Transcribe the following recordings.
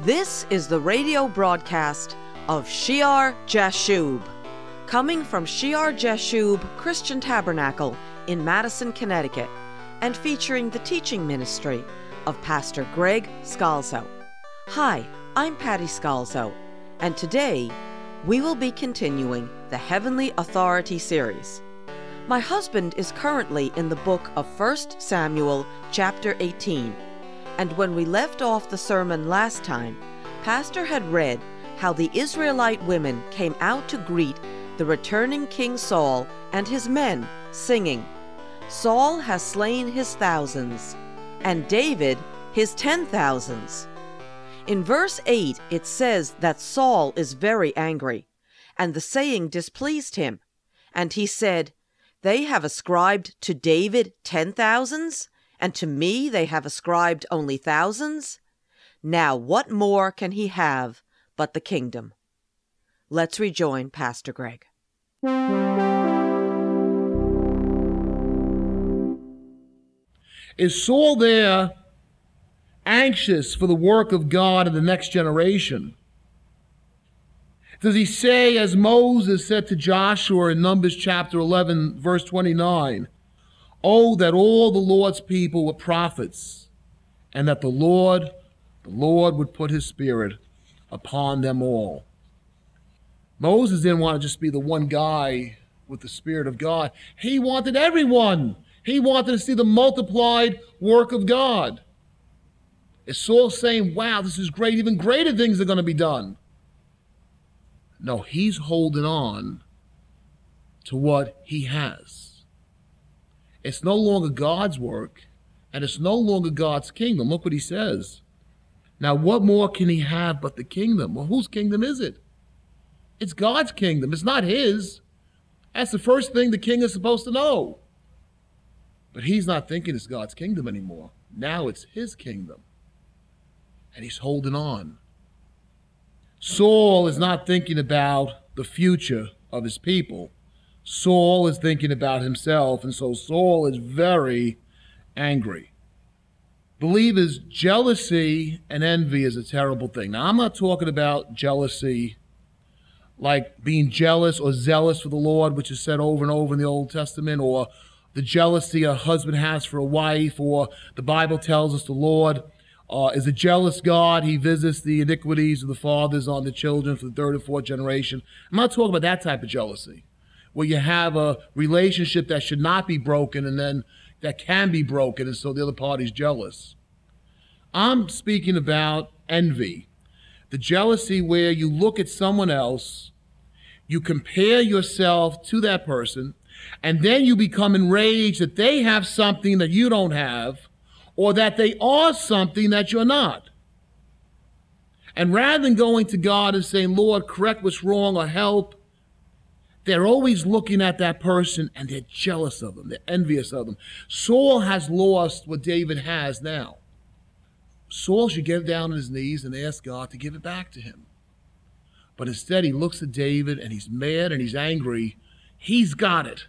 This is the radio broadcast of Shear Jashub, coming from Shear Jashub Christian Tabernacle in Madison, Connecticut, and featuring the teaching ministry of Pastor Greg Scalzo. Hi, I'm Patty Scalzo, and today we will be continuing the Heavenly Authority series. My husband is currently in the book of 1 Samuel, chapter 18, and when we left off the sermon last time, Pastor had read how the Israelite women came out to greet the returning King Saul and his men, singing, Saul has slain his thousands, and David his ten thousands. In verse 8, it says that Saul is very angry, and the saying displeased him. And he said, They have ascribed to David ten thousands, and to me they have ascribed only thousands. Now what more can he have but the kingdom? Let's rejoin Pastor Greg. Is Saul there anxious for the work of God in the next generation? Does he say, as Moses said to Joshua in Numbers chapter 11, verse 29, Oh, that all the Lord's people were prophets, and that the Lord, the Lord would put his spirit upon them all. Moses didn't want to just be the one guy with the Spirit of God. He wanted everyone. He wanted to see the multiplied work of God. Is Saul saying, wow, this is great, even greater things are going to be done? No, he's holding on to what he has. It's no longer God's work, and it's no longer God's kingdom. Look what he says. Now, what more can he have but the kingdom? Well, whose kingdom is it? It's God's kingdom. It's not his. That's the first thing the king is supposed to know. But he's not thinking it's God's kingdom anymore. Now it's his kingdom. And he's holding on. Saul is not thinking about the future of his people. Saul is thinking about himself, and so Saul is very angry. Believers, jealousy and envy is a terrible thing. Now, I'm not talking about jealousy like being jealous or zealous for the Lord, which is said over and over in the Old Testament, or the jealousy a husband has for a wife, or the Bible tells us the Lord uh, is a jealous God. He visits the iniquities of the fathers on the children for the third and fourth generation. I'm not talking about that type of jealousy, where you have a relationship that should not be broken and then that can be broken, and so the other party's jealous. I'm speaking about envy the jealousy where you look at someone else, you compare yourself to that person, and then you become enraged that they have something that you don't have, or that they are something that you're not. And rather than going to God and saying, Lord, correct what's wrong or help, they're always looking at that person and they're jealous of them. They're envious of them. Saul has lost what David has now. Saul should get down on his knees and ask God to give it back to him. But instead, he looks at David and he's mad and he's angry. He's got it.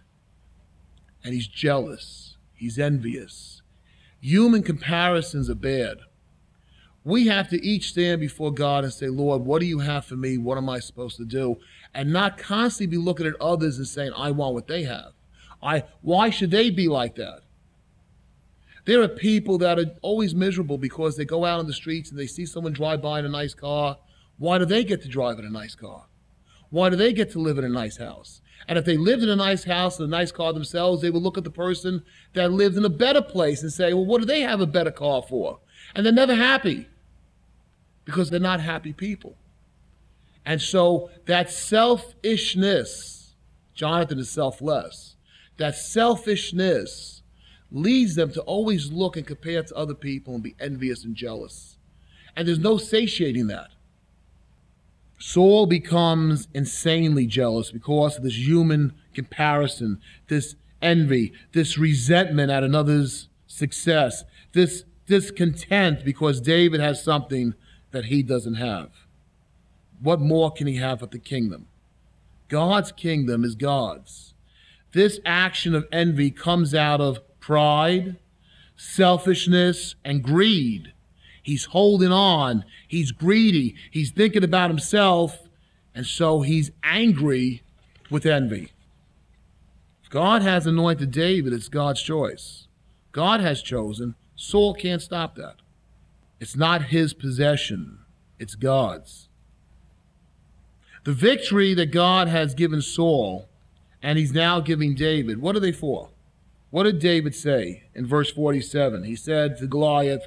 And he's jealous. He's envious. Human comparisons are bad. We have to each stand before God and say, Lord, what do you have for me? What am I supposed to do? And not constantly be looking at others and saying, I want what they have. I, why should they be like that? There are people that are always miserable because they go out on the streets and they see someone drive by in a nice car. Why do they get to drive in a nice car? Why do they get to live in a nice house? And if they lived in a nice house and a nice car themselves, they would look at the person that lived in a better place and say, well, what do they have a better car for? And they're never happy because they're not happy people. And so that selfishness, Jonathan is selfless, that selfishness leads them to always look and compare to other people and be envious and jealous. And there's no satiating that. Saul becomes insanely jealous because of this human comparison, this envy, this resentment at another's success, this discontent because David has something that he doesn't have. What more can he have but the kingdom? God's kingdom is God's. This action of envy comes out of pride, selfishness, and greed. He's holding on. He's greedy. He's thinking about himself. And so he's angry with envy. If God has anointed David, it's God's choice. God has chosen. Saul can't stop that. It's not his possession, it's God's. The victory that God has given Saul and he's now giving David, what are they for? What did David say in verse 47? He said to Goliath,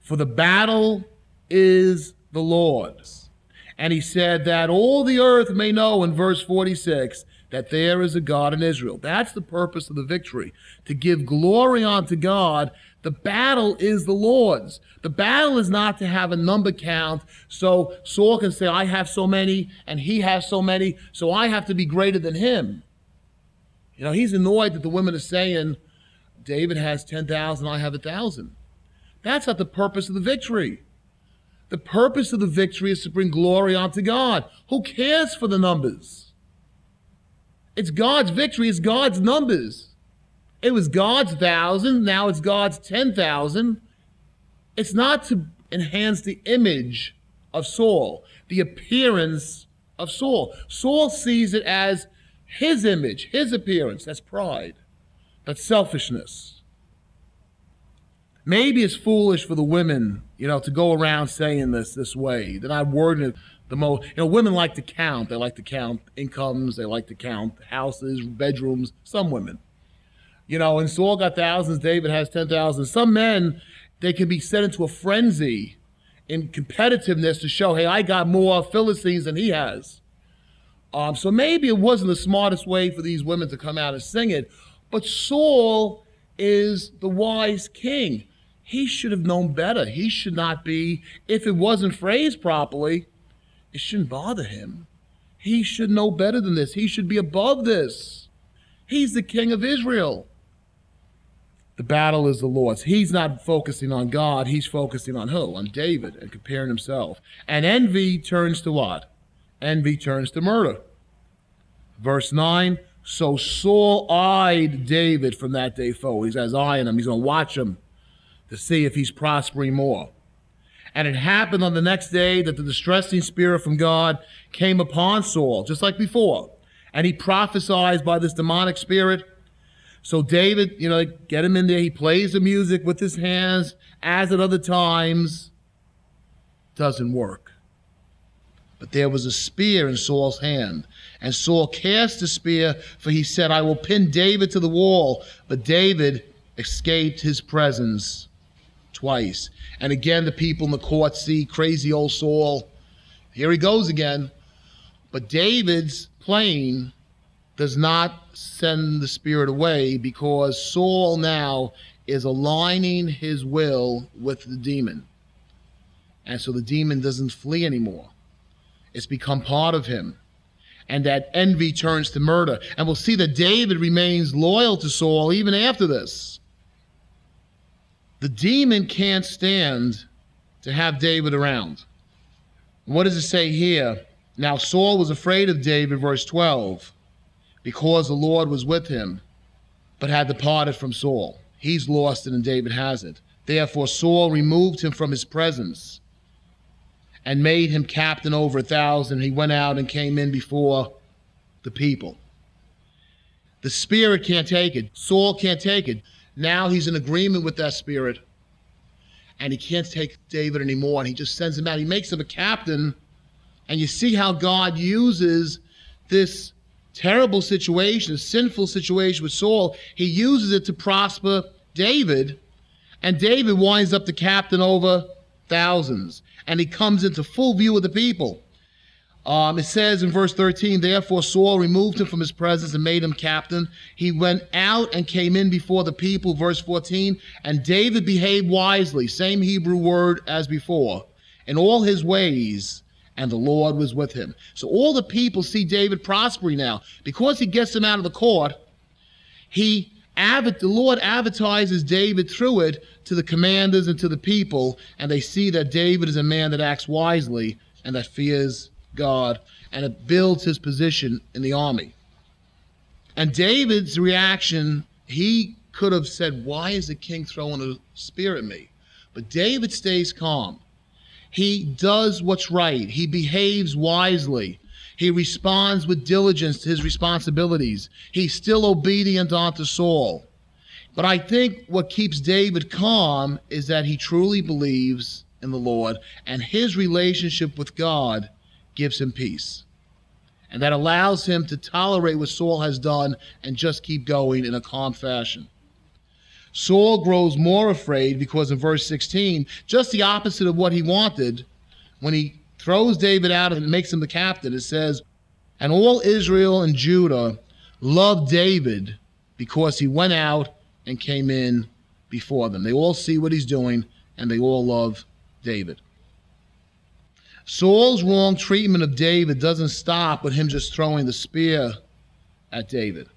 for the battle is the Lord's. And he said that all the earth may know in verse 46 that there is a God in Israel. That's the purpose of the victory, to give glory unto God. The battle is the Lord's. The battle is not to have a number count so Saul can say, I have so many and he has so many, so I have to be greater than him. You know, he's annoyed that the women are saying, David has 10,000, I have a 1,000. That's not the purpose of the victory. The purpose of the victory is to bring glory unto God. Who cares for the numbers? It's God's victory, it's God's numbers. It was God's thousand, now it's God's 10,000. It's not to enhance the image of Saul, the appearance of Saul. Saul sees it as his image, his appearance. That's pride, that's selfishness. Maybe it's foolish for the women, you know, to go around saying this this way. They're not wording it the most. You know, women like to count. They like to count incomes. They like to count houses, bedrooms. Some women, you know, and Saul got thousands. David has ten thousand. Some men, they can be set into a frenzy in competitiveness to show, hey, I got more Philistines than he has. Um, so maybe it wasn't the smartest way for these women to come out and sing it. But Saul is the wise king he should have known better. He should not be, if it wasn't phrased properly, it shouldn't bother him. He should know better than this. He should be above this. He's the king of Israel. The battle is the Lord's. He's not focusing on God, he's focusing on who? On David and comparing himself. And envy turns to what? Envy turns to murder. Verse 9 So Saul eyed David from that day forward. He says, eyeing him. He's going to watch him to see if he's prospering more. And it happened on the next day that the distressing spirit from God came upon Saul, just like before. And he prophesied by this demonic spirit. So David, you know, get him in there. He plays the music with his hands, as at other times. Doesn't work. But there was a spear in Saul's hand. And Saul cast the spear, for he said, I will pin David to the wall. But David escaped his presence twice. And again, the people in the court see crazy old Saul. Here he goes again. But David's plane does not send the spirit away because Saul now is aligning his will with the demon. And so the demon doesn't flee anymore. It's become part of him. And that envy turns to murder. And we'll see that David remains loyal to Saul even after this. The demon can't stand to have David around. What does it say here? Now Saul was afraid of David, verse 12, because the Lord was with him, but had departed from Saul. He's lost it and David has it. Therefore Saul removed him from his presence and made him captain over a thousand. He went out and came in before the people. The spirit can't take it. Saul can't take it. Now he's in agreement with that spirit. And he can't take David anymore. And he just sends him out. He makes him a captain. And you see how God uses this terrible situation, a sinful situation with Saul. He uses it to prosper David. And David winds up the captain over thousands. And he comes into full view of the people. Um, it says in verse 13, therefore Saul removed him from his presence and made him captain. He went out and came in before the people, verse 14, and David behaved wisely, same Hebrew word as before, in all his ways, and the Lord was with him. So all the people see David prospering now. Because he gets them out of the court, he the Lord advertises David through it to the commanders and to the people, and they see that David is a man that acts wisely and that fears God, and it builds his position in the army. And David's reaction, he could have said, Why is the king throwing a spear at me? But David stays calm. He does what's right. He behaves wisely. He responds with diligence to his responsibilities. He's still obedient unto Saul. But I think what keeps David calm is that he truly believes in the Lord, and his relationship with God gives him peace. And that allows him to tolerate what Saul has done and just keep going in a calm fashion. Saul grows more afraid because in verse 16, just the opposite of what he wanted, when he throws David out and makes him the captain, it says, And all Israel and Judah loved David because he went out and came in before them. They all see what he's doing and they all love David. Saul's wrong treatment of David doesn't stop with him just throwing the spear at David.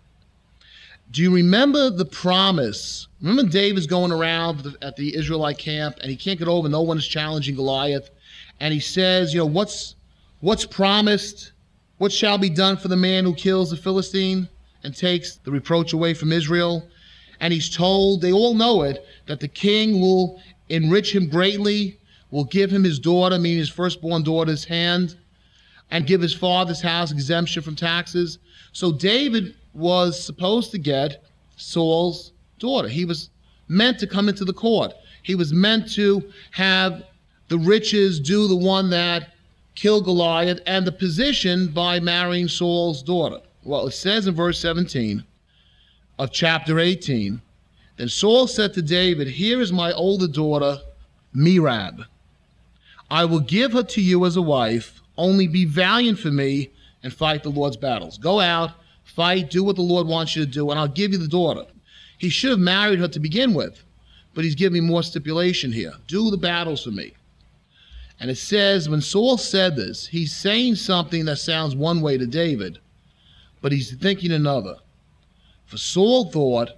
Do you remember the promise? Remember David's going around at the Israelite camp and he can't get over, no one is challenging Goliath. And he says, you know, what's what's promised? What shall be done for the man who kills the Philistine and takes the reproach away from Israel? And he's told, they all know it, that the king will enrich him greatly, will give him his daughter, meaning his firstborn daughter's hand, and give his father's house exemption from taxes. So David was supposed to get Saul's daughter. He was meant to come into the court. He was meant to have the riches due the one that killed Goliath and the position by marrying Saul's daughter. Well, it says in verse 17 of chapter 18 Then Saul said to David, Here is my older daughter, Merab. I will give her to you as a wife, only be valiant for me and fight the Lord's battles. Go out Fight, do what the Lord wants you to do, and I'll give you the daughter. He should have married her to begin with, but he's giving more stipulation here. Do the battles for me. And it says, when Saul said this, he's saying something that sounds one way to David, but he's thinking another. For Saul thought,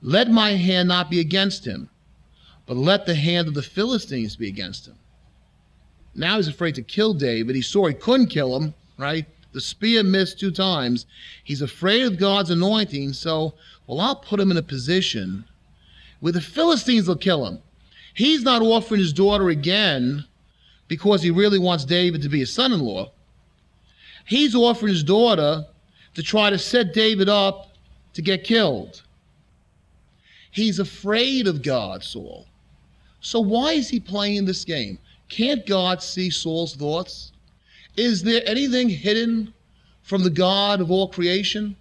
let my hand not be against him, but let the hand of the Philistines be against him. Now he's afraid to kill David. He saw he couldn't kill him, right? The spear missed two times. He's afraid of God's anointing, so, well, I'll put him in a position where the Philistines will kill him. He's not offering his daughter again because he really wants David to be his son in law. He's offering his daughter to try to set David up to get killed. He's afraid of God, Saul. So why is he playing this game? Can't God see Saul's thoughts? Is there anything hidden from the God of all creation?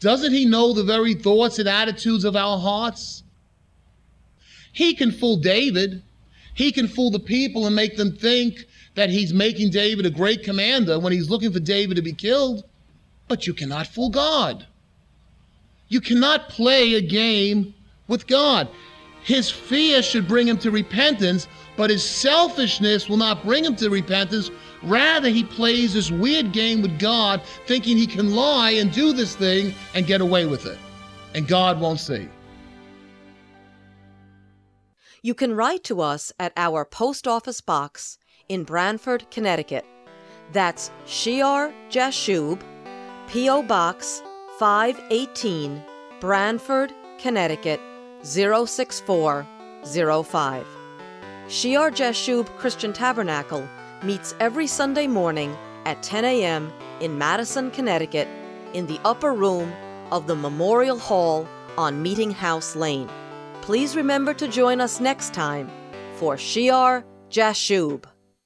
Doesn't he know the very thoughts and attitudes of our hearts? He can fool David. He can fool the people and make them think that he's making David a great commander when he's looking for David to be killed. But you cannot fool God. You cannot play a game with God. His fear should bring him to repentance, but his selfishness will not bring him to repentance. Rather, he plays this weird game with God, thinking he can lie and do this thing and get away with it. And God won't see. You can write to us at our post office box in Branford, Connecticut. That's Shear Jashub, P.O. Box 518, Branford, Connecticut 06405. Shear Jashub Christian Tabernacle meets every Sunday morning at 10 a.m. in Madison, Connecticut, in the upper room of the Memorial Hall on Meeting House Lane. Please remember to join us next time for Shear Jashub.